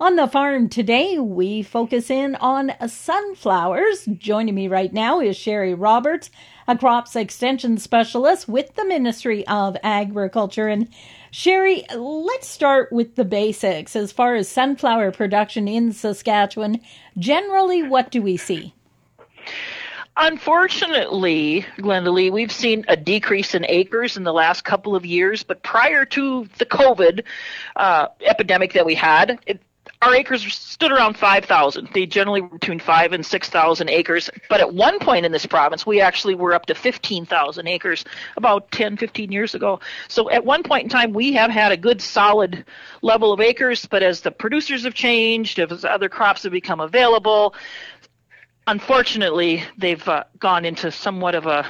On the farm today, we focus in on sunflowers. Joining me right now is Sherry Roberts, a crops extension specialist with the Ministry of Agriculture. And Sherry, let's start with the basics. As far as sunflower production in Saskatchewan, generally, what do we see? Unfortunately, Glenda Lee, we've seen a decrease in acres in the last couple of years, but prior to the COVID uh, epidemic that we had, it, our acres stood around 5,000. They generally were between 5 and 6,000 acres. But at one point in this province, we actually were up to 15,000 acres about 10, 15 years ago. So at one point in time, we have had a good solid level of acres. But as the producers have changed, as other crops have become available, unfortunately, they've uh, gone into somewhat of a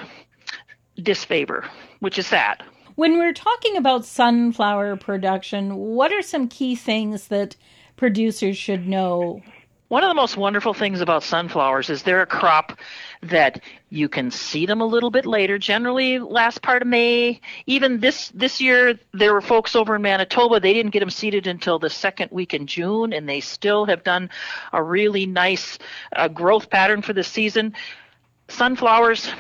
disfavor, which is sad. When we're talking about sunflower production, what are some key things that producers should know? One of the most wonderful things about sunflowers is they're a crop that you can see them a little bit later, generally last part of May. Even this this year, there were folks over in Manitoba. They didn't get them seeded until the second week in June, and they still have done a really nice uh, growth pattern for the season. Sunflowers,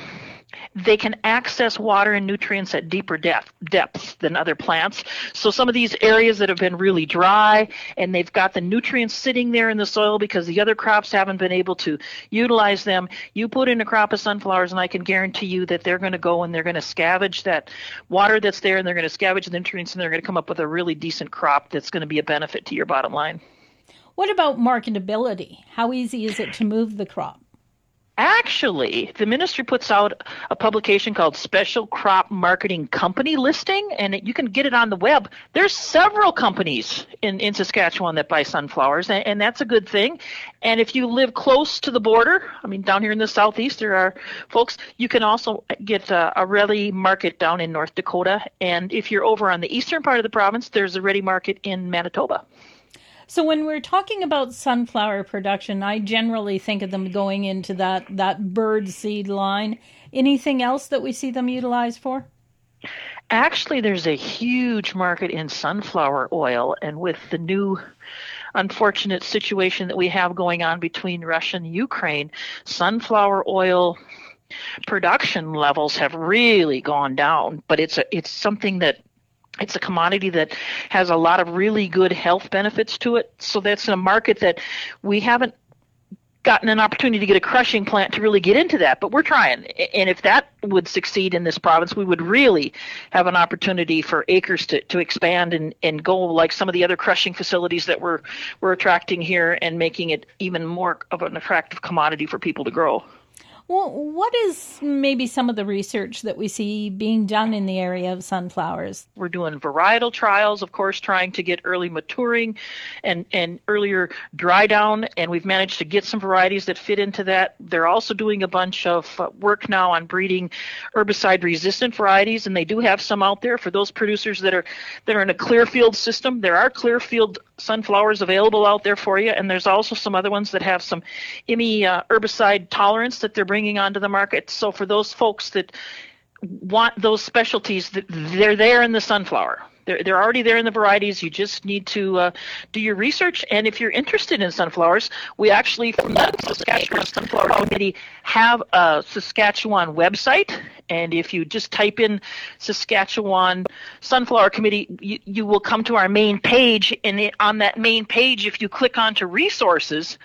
they can access water and nutrients at deeper depth, depths than other plants. So some of these areas that have been really dry and they've got the nutrients sitting there in the soil because the other crops haven't been able to utilize them, you put in a crop of sunflowers and I can guarantee you that they're going to go and they're going to scavenge that water that's there and they're going to scavenge the nutrients and they're going to come up with a really decent crop that's going to be a benefit to your bottom line. What about marketability? How easy is it to move the crop? Actually, the ministry puts out a publication called Special Crop Marketing Company Listing, and it, you can get it on the web. There's several companies in, in Saskatchewan that buy sunflowers, and, and that's a good thing. And if you live close to the border, I mean, down here in the southeast, there are folks, you can also get uh, a, a ready market down in North Dakota. And if you're over on the eastern part of the province, there's a ready market in Manitoba. So when we're talking about sunflower production, I generally think of them going into that that bird seed line. Anything else that we see them utilized for? Actually, there's a huge market in sunflower oil, and with the new unfortunate situation that we have going on between Russia and Ukraine, sunflower oil production levels have really gone down. But it's a, it's something that it's a commodity that has a lot of really good health benefits to it. So that's a market that we haven't gotten an opportunity to get a crushing plant to really get into that, but we're trying. And if that would succeed in this province, we would really have an opportunity for acres to, to expand and, and go like some of the other crushing facilities that we're we're attracting here and making it even more of an attractive commodity for people to grow. Well, what is maybe some of the research that we see being done in the area of sunflowers? We're doing varietal trials, of course, trying to get early maturing and, and earlier dry down, and we've managed to get some varieties that fit into that. They're also doing a bunch of uh, work now on breeding herbicide resistant varieties, and they do have some out there for those producers that are that are in a Clearfield system. There are Clearfield sunflowers available out there for you, and there's also some other ones that have some IMI uh, herbicide tolerance that they're bringing onto the market. So for those folks that want those specialties, they're there in the sunflower. They're, they're already there in the varieties. You just need to uh, do your research. And if you're interested in sunflowers, we actually, from the Saskatchewan Sunflower Committee, have a Saskatchewan website. And if you just type in Saskatchewan Sunflower Committee, you, you will come to our main page. And it, on that main page, if you click onto resources,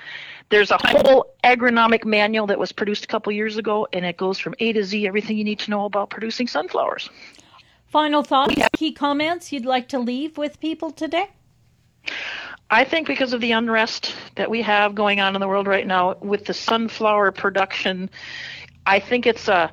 there's a whole agronomic manual that was produced a couple years ago, and it goes from A to Z, everything you need to know about producing sunflowers. Final thoughts, key comments you'd like to leave with people today? I think because of the unrest that we have going on in the world right now with the sunflower production, I think it's a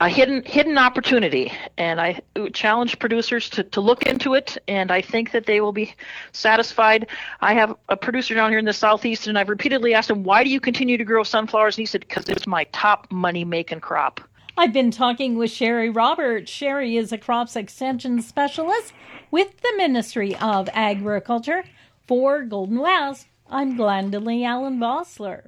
a hidden hidden opportunity. And i challenge producers to, to look into it and i think that they will be satisfied. I have a producer down here in the southeast and i've repeatedly asked him why do you continue to grow sunflowers? And he said because it's my top money making crop i've been talking with sherry roberts. Sherry is a crops extension specialist with the ministry of agriculture for golden west i'm glendalee allen bossler